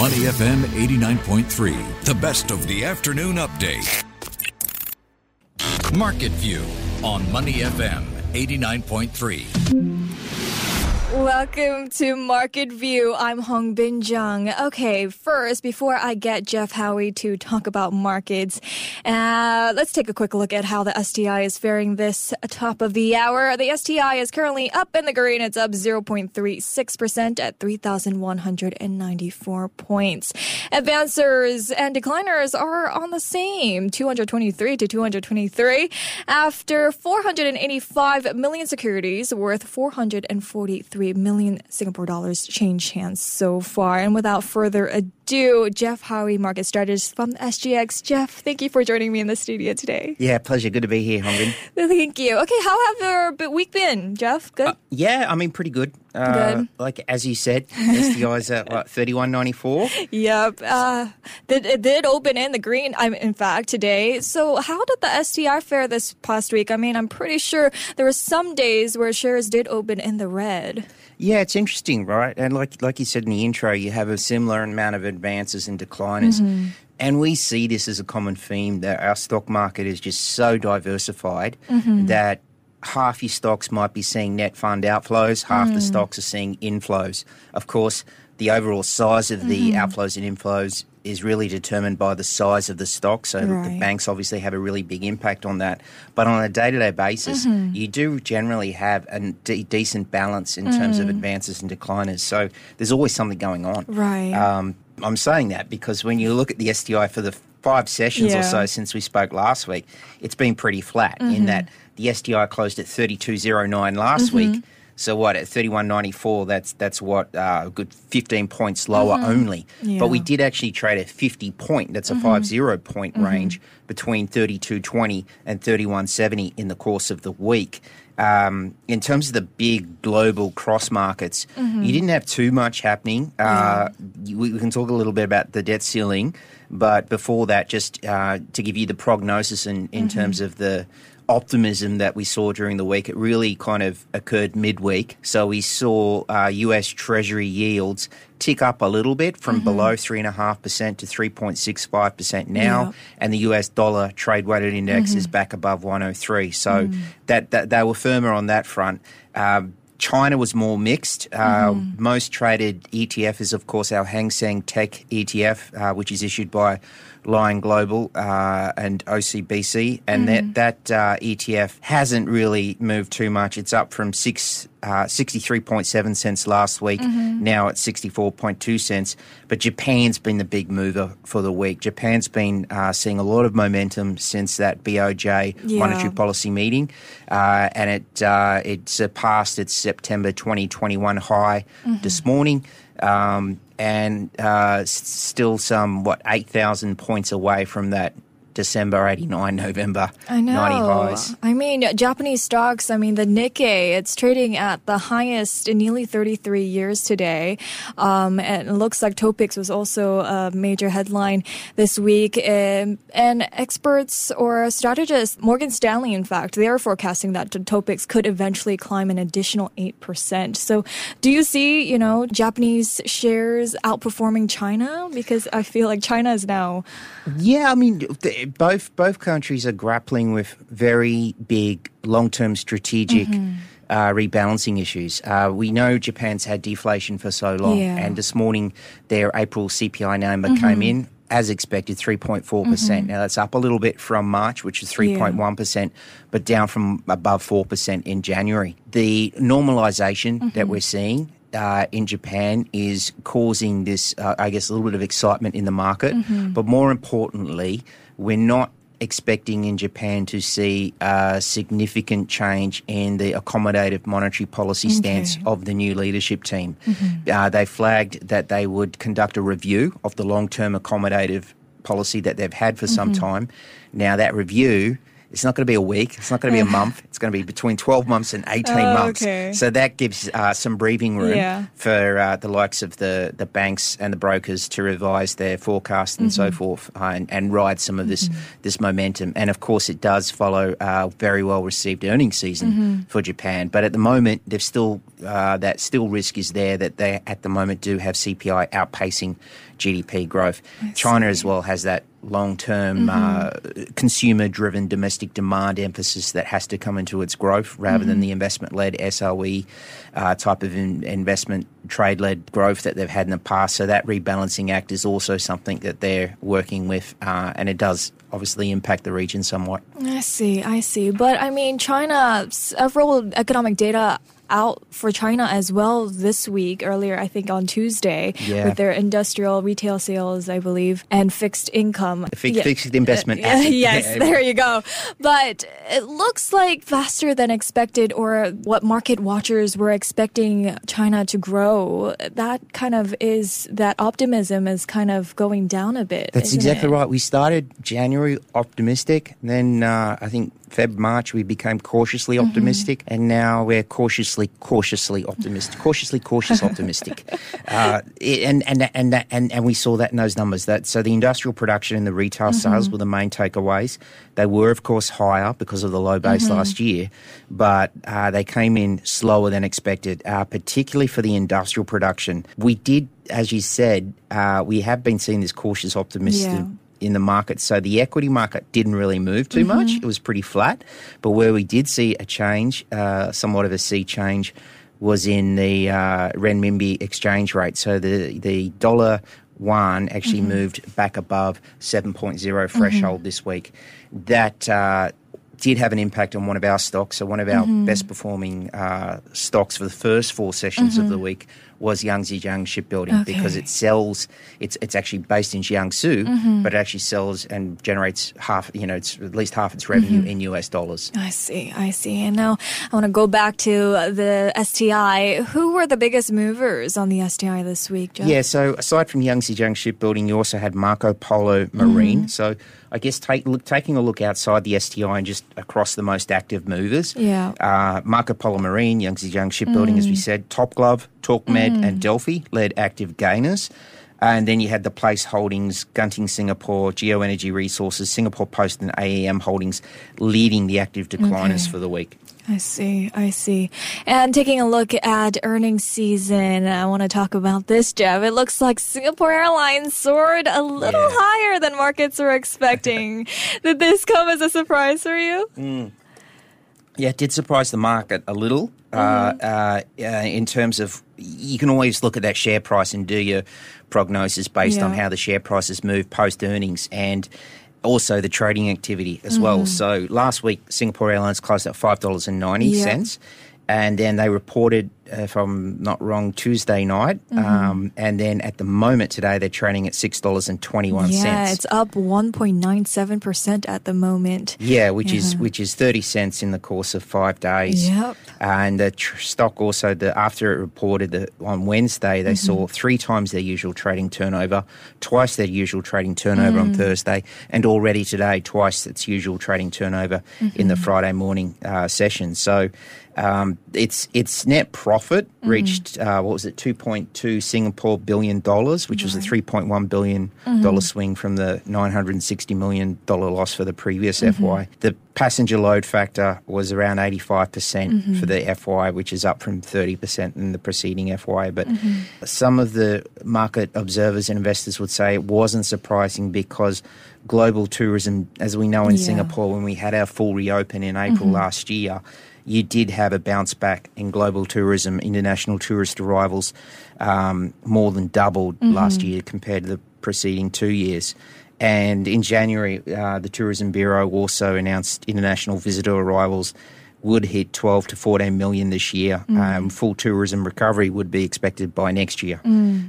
Money FM 89.3, the best of the afternoon update. Market View on Money FM 89.3. Welcome to Market View. I'm Hongbin Jeong. Okay, first, before I get Geoff Howie to talk about markets, uh, let's take a quick look at how the STI is faring this top of the hour. The STI is currently up in the green. It's up 0.36% at 3,194 points. Advancers and decliners are on the same, 223 to 223, after 485 million securities worth 443 3 million Singapore dollars change hands so far. And without further ado, Geoff Howie, market strategist from SGX. Geoff, thank you for joining me in the studio today. Yeah, pleasure. Good to be here, Hongbin. thank you. Okay, how have your week been, Geoff? Good? Uh, yeah, I mean, pretty good. Uh, good. Like as you said, STI's at what thirty one ninety four. Yep. Uh, it did open in the green. I'm in fact today. So how did the STI fare this past week? I mean, I'm pretty sure there were some days where shares did open in the red. Yeah, it's interesting, right? And like like you said in the intro, you have a similar amount of advances and decliners. Mm-hmm. And we see this as a common theme that our stock market is just so diversified mm-hmm. that half your stocks might be seeing net fund outflows, half mm. the stocks are seeing inflows. Of course, the overall size of the mm-hmm. outflows and inflows is really determined by the size of the stock. So right. the banks obviously have a really big impact on that. But on a day to day basis, mm-hmm. you do generally have a de- decent balance in mm. terms of mm. advances and decliners. So there's always something going on. Right. Um, I'm saying that because when you look at the STI for the five sessions yeah. or so since we spoke last week, it's been pretty flat mm-hmm. in that the STI closed at 32.09 last mm-hmm. week so what at thirty one ninety four? That's that's what uh, a good fifteen points lower mm-hmm. only. Yeah. But we did actually trade a fifty point. That's a mm-hmm. five zero point mm-hmm. range between thirty two twenty and thirty one seventy in the course of the week. Um, in terms of the big global cross markets, mm-hmm. you didn't have too much happening. Uh, yeah. we, we, can talk a little bit about the debt ceiling, but before that, just uh, to give you the prognosis in, in mm-hmm. terms of the optimism that we saw during the week, it really kind of occurred midweek. So we saw uh, US Treasury yields tick up a little bit from mm-hmm. below 3.5% to 3.65% now. And the US dollar trade weighted index mm-hmm. is back above 103. So mm. that, that they were firmer on that front. Um, China was more mixed. Uh, mm-hmm. Most traded ETF is, of course, our Hang Seng Tech ETF, uh, which is issued by Lion Global uh, and OCBC, and mm. that that uh, ETF hasn't really moved too much. It's up from six. Uh, 63.7 cents last week, mm-hmm. now at 64.2 cents. But Japan's been the big mover for the week. Japan's been uh, seeing a lot of momentum since that BOJ yeah. monetary policy meeting, uh, and it uh, it surpassed its September 2021 high mm-hmm. this morning. Um, and uh, still some what eight thousand points away from that December 89, November I know. 90 highs. I mean, Japanese stocks, I mean, the Nikkei, it's trading at the highest in nearly 33 years today. Um, and it looks like Topix was also a major headline this week. Um, and experts or strategists, Morgan Stanley, in fact, they are forecasting that Topix could eventually climb an additional 8%. So do you see, you know, Japanese shares outperforming China? Because I feel like China is now. Yeah, I mean, both both countries are grappling with very big long term strategic. Mm-hmm. Uh, rebalancing issues. Uh, we know Japan's had deflation for so long, yeah. and this morning their April CPI number mm-hmm. came in as expected, 3.4%. Mm-hmm. Now, that's up a little bit from March, which is 3.1%, yeah. but down from above 4% in January. The normalization mm-hmm. that we're seeing uh, in Japan is causing this, uh, I guess, a little bit of excitement in the market. Mm-hmm. But more importantly, we're not expecting in Japan to see a significant change in the accommodative monetary policy okay. stance of the new leadership team. Mm-hmm. Uh, they flagged that they would conduct a review of the long term accommodative policy that they've had for mm-hmm. some time. Now, that review It's not going to be a week. It's not going to be a month. It's going to be between 12 months and 18 Oh, months. okay. So that gives uh, some breathing room Yeah. for uh, the likes of the, the banks and the brokers to revise their forecast and Mm-hmm. so forth uh, and, and ride some of this this momentum. And of course, it does follow uh, very well received earnings season Mm-hmm. for Japan. But at the moment, there's still uh, that still risk is there that they at the moment do have CPI outpacing GDP growth. China as well has that long term uh, consumer driven domestic demand emphasis that has to come into its growth rather than the investment led SOE uh, type of in- investment trade led growth that they've had in the past. So that rebalancing act is also something that they're working with, uh, and it does obviously impact the region somewhat. I see, I see. But I mean, China, several economic data out for China as well this week, earlier, I think on Tuesday, Yeah. with their industrial retail sales, I believe, and fixed income. Fi- Yeah. Fixed investment Uh, yes, Yeah. there you go. But it looks like faster than expected, or what market watchers were expecting China to grow. That kind of is that optimism is kind of going down a bit. That's exactly it? right. We started January optimistic, then uh, I think Feb March we became cautiously Mm-hmm. optimistic, and now we're cautiously cautiously optimistic, cautiously cautious optimistic. Uh, and, and and and and and we saw that in those numbers. That so the industrial production and the retail Mm-hmm. sales were the main takeaways. They were of course higher because of the low base Mm-hmm. last year, but uh, they came in slower than expected, uh, particularly for the industrial production. We did, as you said, uh, we have been seeing this cautious optimism. In the market. So the equity market didn't really move too much. It was pretty flat. But where we did see a change, uh, somewhat of a sea change, was in the uh, renminbi exchange rate. So the, the dollar yuan actually moved back above 7.0 threshold this week. That uh, did have an impact on one of our stocks. So one of our best performing uh, stocks for the first four sessions of the week was Yangzijiang Shipbuilding because it sells. It's it's actually based in Jiangsu, but it actually sells and generates half. You know, it's at least half its revenue in US dollars. I see, I see. And now I want to go back to the STI. Who were the biggest movers on the STI this week, Geoff? Yeah. So aside from Yangzijiang Shipbuilding, you also had Marco Polo Marine. Mm-hmm. So I guess take, look, taking a look outside the STI and just across the most active movers. Yeah. Uh, Marco Polo Marine, Yangzijiang Shipbuilding, as we Mm. said, Top Glove, Torquemed, and Delfi led active gainers. And then you had the place holdings, Genting Singapore, Geo Energy Resources, Singapore Post, and AEM holdings leading the active decliners Okay. for the week. I see, I see. And taking a look at earnings season, I want to talk about this, Geoff. It looks like Singapore Airlines soared a little Yeah. higher than markets were expecting. Did this come as a surprise for you? Yeah, it did surprise the market a little uh, uh, uh, in terms of you can always look at that share price and do your prognosis based on how the share prices move post earnings and also the trading activity as well. Mm-hmm. So last week, Singapore Airlines closed at five dollars and ninety cents, and then they reported, if I'm not wrong, Tuesday night, um, and then at the moment today they're trading at six dollars and twenty one cents. Yeah, it's up 1.97% at the moment. Yeah, which is which is thirty cents in the course of five days. Yep. And the tr- stock also, the after it reported that on Wednesday, they saw three times their usual trading turnover, twice their usual trading turnover on Thursday, and already today twice its usual trading turnover in the Friday morning uh, session. So. Um, its its net profit Mm. reached uh, what was it, two point two Singapore billion dollars, which was a three point one billion mm-hmm. dollar swing from the nine hundred and sixty million dollar loss for the previous mm-hmm. FY. The passenger load factor was around eighty five percent mm-hmm. for the FY, which is up from thirty percent in the preceding FY. But some of the market observers and investors would say it wasn't surprising because global tourism, as we know in Yeah. Singapore, when we had our full reopen in April last year, you did have a bounce back in global tourism. International tourist arrivals um, more than doubled last year compared to the preceding two years. And in January, uh, the Tourism Bureau also announced international visitor arrivals would hit 12 to 14 million this year. Um, full tourism recovery would be expected by next year.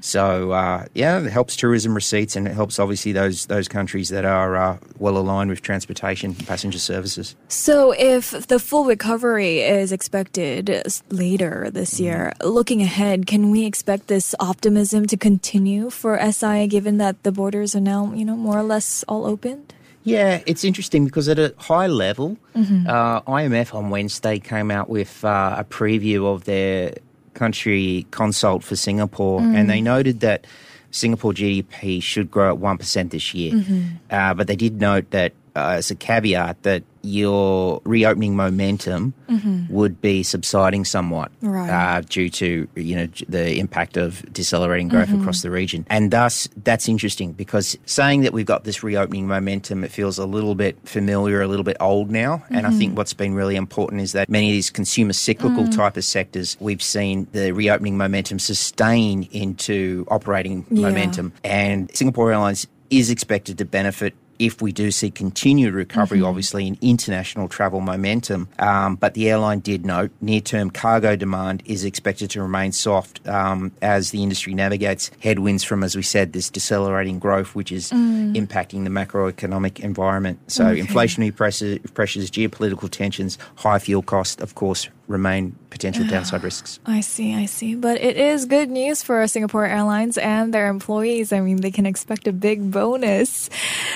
So, uh, yeah, it helps tourism receipts and it helps obviously those those countries that are uh, well aligned with transportation and passenger services. So, if the full recovery is expected later this year, looking ahead, can we expect this optimism to continue for SI given that the borders are now, you know, more or less all opened? Yeah, it's interesting because at a high level, mm-hmm. uh, IMF on Wednesday came out with uh, a preview of their country consult for Singapore, mm. and they noted that Singapore GDP should grow at 1% this year. Mm-hmm. Uh, but they did note that uh, as a caveat that your reopening momentum mm-hmm. would be subsiding somewhat right. uh, due to you know the impact of decelerating growth mm-hmm. across the region, and thus that's interesting because saying that we've got this reopening momentum, it feels a little bit familiar, a little bit old now. Mm-hmm. And I think mm-hmm. what's been really important is that many of these consumer cyclical mm. type of sectors, we've seen the reopening momentum sustain into operating yeah. momentum, and Singapore Airlines is expected to benefit if we do see continued recovery, mm-hmm. obviously, in international travel momentum. Um, but the airline did note near term cargo demand is expected to remain soft um, as the industry navigates headwinds from, as we said, this decelerating growth, which is mm. impacting the macroeconomic environment. So, okay. inflationary pressures, pressures, geopolitical tensions, high fuel costs, of course, remain potential downside risks. I see, I see. But it is good news for Singapore Airlines and their employees. I mean, they can expect a big bonus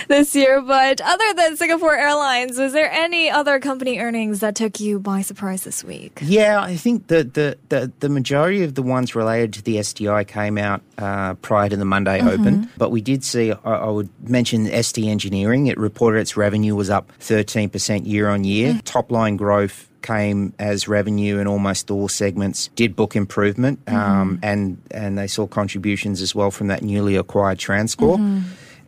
this year. But other than Singapore Airlines, was there any other company earnings that took you by surprise this week? Yeah, I think the the, the, the majority of the ones related to the STI came out uh, prior to the Monday mm-hmm. open. But we did see, I, I, would mention ST Engineering. It reported its revenue was up 13% year on year. Mm. Top line growth came as revenue in almost all segments did book improvement, mm-hmm. um, and and they saw contributions as well from that newly acquired TransCore. Mm-hmm.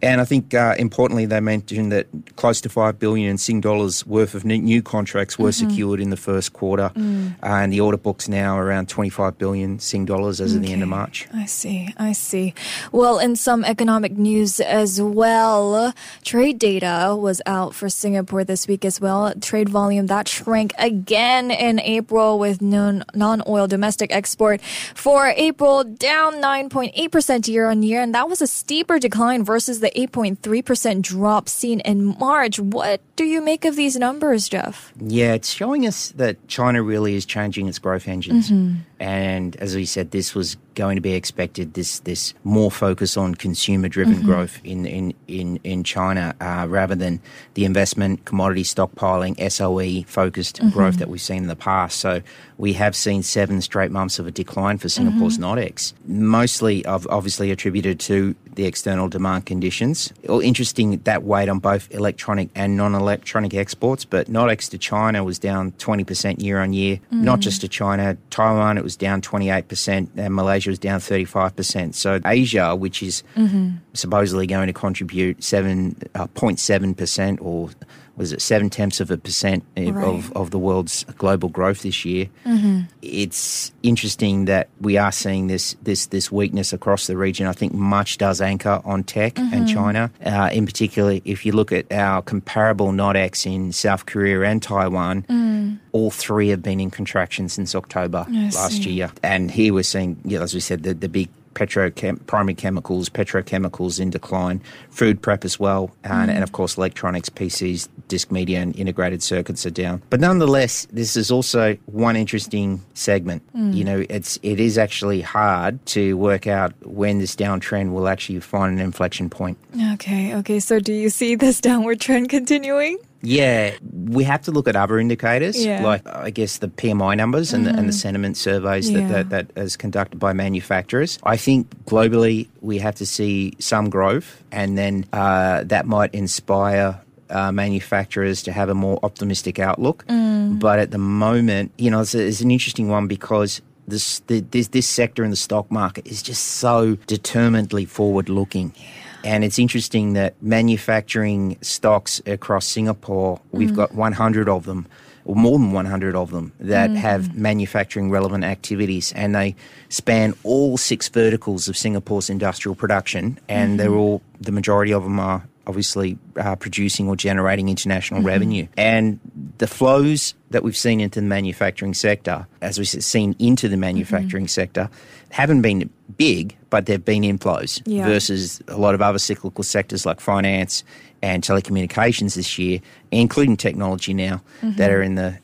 And I think uh, importantly, they mentioned that close to five billion in Sing dollars worth of new contracts were mm-hmm. secured in the first quarter, mm. uh, and the order book's now around twenty five billion Sing dollars as okay. of the end of March. I see, I see. Well, in some economic news as well, trade data was out for Singapore this week as well. Trade volume that shrank again in April with non oil domestic export for April down nine point eight percent year on year, and that was a steeper decline versus the the 8.3% drop seen in March. What do you make of these numbers, Geoff? Yeah, it's showing us that China really is changing its growth engines. Mm-hmm. And as we said, this was going to be expected. This this more focus on consumer driven mm-hmm. growth in in in in China uh, rather than the investment commodity stockpiling SOE focused mm-hmm. growth that we've seen in the past. So we have seen seven straight months of a decline for Singapore's mm-hmm. NODX, mostly obviously attributed to the external demand conditions. Well, interesting that weight on both electronic and non-electronic exports, but NODX to China was down 20% year on year. Not mm. just to China, Taiwan it was down 28%, and Malaysia was down 35%. So Asia, which is mm-hmm. supposedly going to contribute 7.7% uh, or was it seven tenths of a percent right. of, of the world's global growth this year. Mm-hmm. It's interesting that we are seeing this this this weakness across the region. I think much does anchor on tech mm-hmm. and China. Uh, in particular, if you look at our comparable NODX in South Korea and Taiwan, mm. all three have been in contraction since October I last see. year. And here we're seeing, yeah, as we said, the, the big petrochem- primary chemicals, petrochemicals in decline, food prep as well, and, mm. and of course electronics, PCs, disk media, and integrated circuits are down. But nonetheless, this is also one interesting segment. Mm. You know, it's it is actually hard to work out when this downtrend will actually find an inflection point. Okay, okay. So do you see this downward trend continuing? Yeah, we have to look at other indicators, yeah. like I guess the PMI numbers and, mm-hmm. the, and the mm-hmm. sentiment surveys yeah. that, that, that is conducted by manufacturers. I think globally we have to see some growth, and then uh, that might inspire uh, manufacturers to have a more optimistic outlook. Mm. But at the moment, you know, it's, a, it's an interesting one because this, the, this this sector in the stock market is just so determinedly forward looking. Yeah. And it's interesting that manufacturing stocks across Singapore, we've mm. got 100 of them, or more than 100 of them, that mm. have manufacturing relevant activities. And they span all six verticals of Singapore's industrial production. And mm. they're all, the majority of them are obviously uh, producing or generating international mm-hmm. revenue. And the flows that we've seen into the manufacturing sector, as we've seen into the manufacturing mm-hmm. sector, haven't been big, but they've been inflows yeah. versus a lot of other cyclical sectors like finance and telecommunications this year, including technology now, mm-hmm. that are in the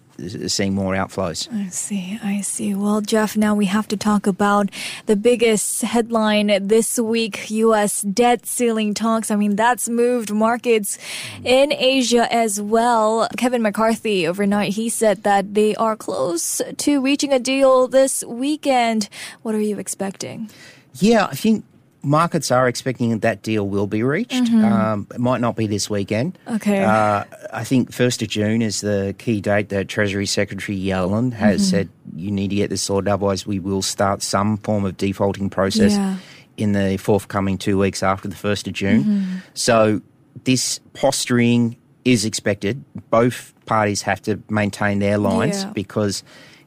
seeing more outflows. I see, I see. Well, Geoff, now we have to talk about the biggest headline this week U.S. debt ceiling talks. I mean, that's moved markets in Asia as well. Kevin McCarthy overnight, he said that they are close to reaching a deal this weekend. What are you expecting? Yeah, I think markets are expecting that deal will be reached. Mm-hmm. Um, it might not be this weekend. Okay. Uh, I think 1st of June is the key date that Treasury Secretary Yellen has mm-hmm. said you need to get this sorted, otherwise, we will start some form of defaulting process yeah. in the forthcoming two weeks after the 1st of June. Mm-hmm. So, this posturing is expected. Both parties have to maintain their lines yeah. because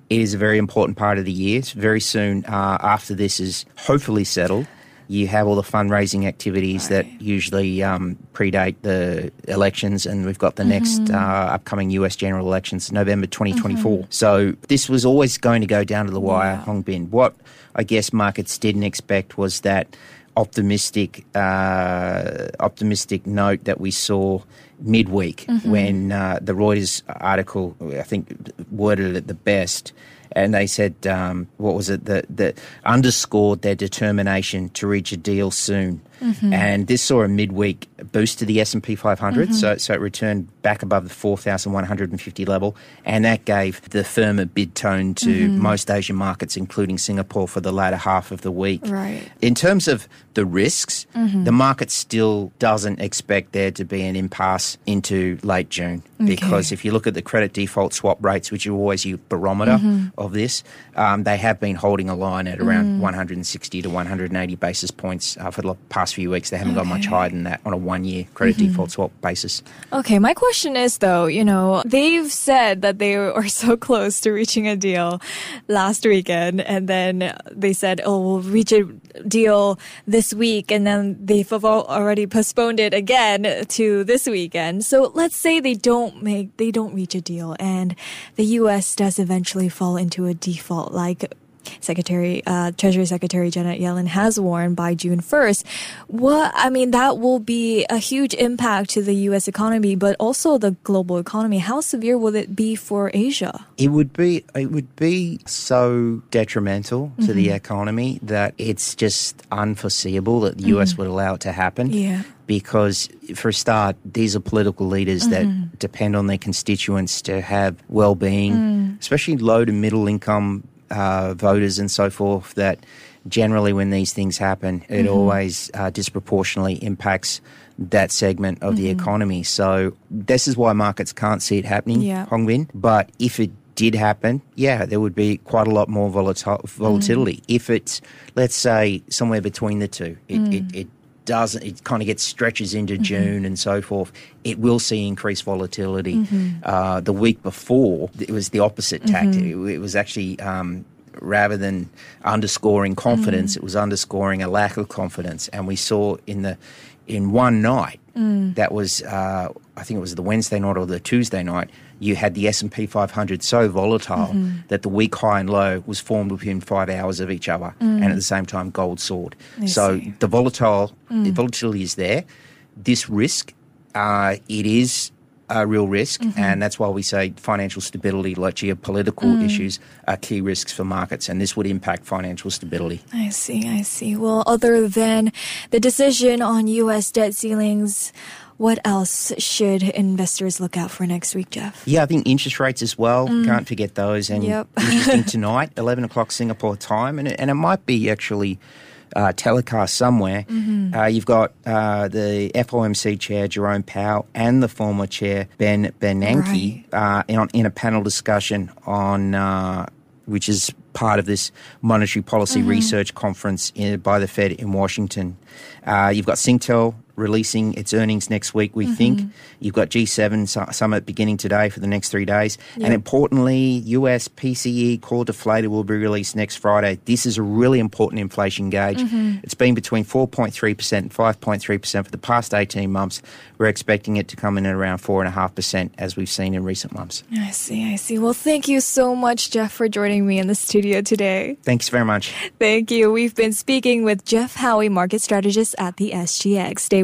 it is a very important part of the year. It's Very soon uh, after this is hopefully settled, you have all the fundraising activities right. that usually um, predate the elections, and we've got the mm-hmm. next uh, upcoming US general elections, November 2024. Mm-hmm. So this was always going to go down to the wire, yeah. Hongbin. What I guess markets didn't expect was that optimistic uh, optimistic note that we saw midweek mm-hmm. when uh, the Reuters article, I think, worded it the best and they said, um, what was it, that, that underscored their determination to reach a deal soon. Mm-hmm. And this saw a midweek boost to the S&P 500, mm-hmm. so, so it returned back above the 4,150 level, and that gave the firmer bid tone to mm-hmm. most Asian markets, including Singapore, for the latter half of the week. Right. In terms of the risks, mm-hmm. the market still doesn't expect there to be an impasse into late June, okay. because if you look at the credit default swap rates, which are always your barometer mm-hmm. Of this, um, they have been holding a line at around mm. 160 to 180 basis points uh, for the past few weeks. They haven't okay. gone much higher than that on a one year credit mm-hmm. default swap basis. Okay, my question is though, you know, they've said that they are so close to reaching a deal last weekend, and then they said, oh, we'll reach a deal this week, and then they've already postponed it again to this weekend. So let's say they don't make, they don't reach a deal, and the U.S. does eventually fall into a default, like Secretary, uh, Treasury Secretary Janet Yellen has warned by June 1st. What, I mean, that will be a huge impact to the U.S. economy, but also the global economy. How severe will it be for Asia? It would be, it would be so detrimental to mm-hmm. the economy that it's just unforeseeable that the U.S. Mm-hmm. would allow it to happen. Yeah because for a start, these are political leaders mm-hmm. that depend on their constituents to have well-being, mm. especially low to middle income uh, voters and so forth that generally when these things happen, it mm-hmm. always uh, disproportionately impacts that segment of mm-hmm. the economy. So this is why markets can't see it happening, yeah. Hongbin. But if it did happen, yeah, there would be quite a lot more volatil- volatility. Mm. If it's, let's say, somewhere between the two, it, mm. it, it doesn't, it kind of gets stretches into mm-hmm. June and so forth, it will see increased volatility. Mm-hmm. Uh, the week before, it was the opposite mm-hmm. tactic. It, was actually. Um, rather than underscoring confidence, mm. it was underscoring a lack of confidence, and we saw in the in one night mm. that was uh, I think it was the Wednesday night or the Tuesday night you had the S&P 500 so volatile mm-hmm. that the week high and low was formed within five hours of each other, mm. and at the same time gold soared. I so see. the volatile mm. the volatility is there. This risk, uh, it is a real risk, mm-hmm. and that's why we say financial stability, like geopolitical mm. issues, are key risks for markets, and this would impact financial stability. I see, I see. Well, other than the decision on U.S. debt ceilings, what else should investors look out for next week, Geoff? Yeah, I think interest rates as well. Mm. Can't forget those. And yep. interesting tonight, 11 o'clock Singapore time. And it, and it might be actually uh, telecast somewhere. Mm-hmm. Uh, you've got uh, the FOMC chair, Jerome Powell, and the former chair, Ben Bernanke, right. Uh, in, in, a panel discussion on uh, which is part of this monetary policy mm-hmm. research conference in, by the Fed in Washington. Uh, you've got Singtel releasing its earnings next week, we mm-hmm. think. You've got G7 summit beginning today for the next three days. Yep. And importantly, US PCE core deflator will be released next Friday. This is a really important inflation gauge. Mm-hmm. It's been between 4.3% and 5.3% for the past 18 months. We're expecting it to come in at around 4.5% as we've seen in recent months. I see, I see. Well, thank you so much, Geoff, for joining me in the studio today. Thanks very much. Thank you. We've been speaking with Geoff Howie, market strategist at the SGX. Stay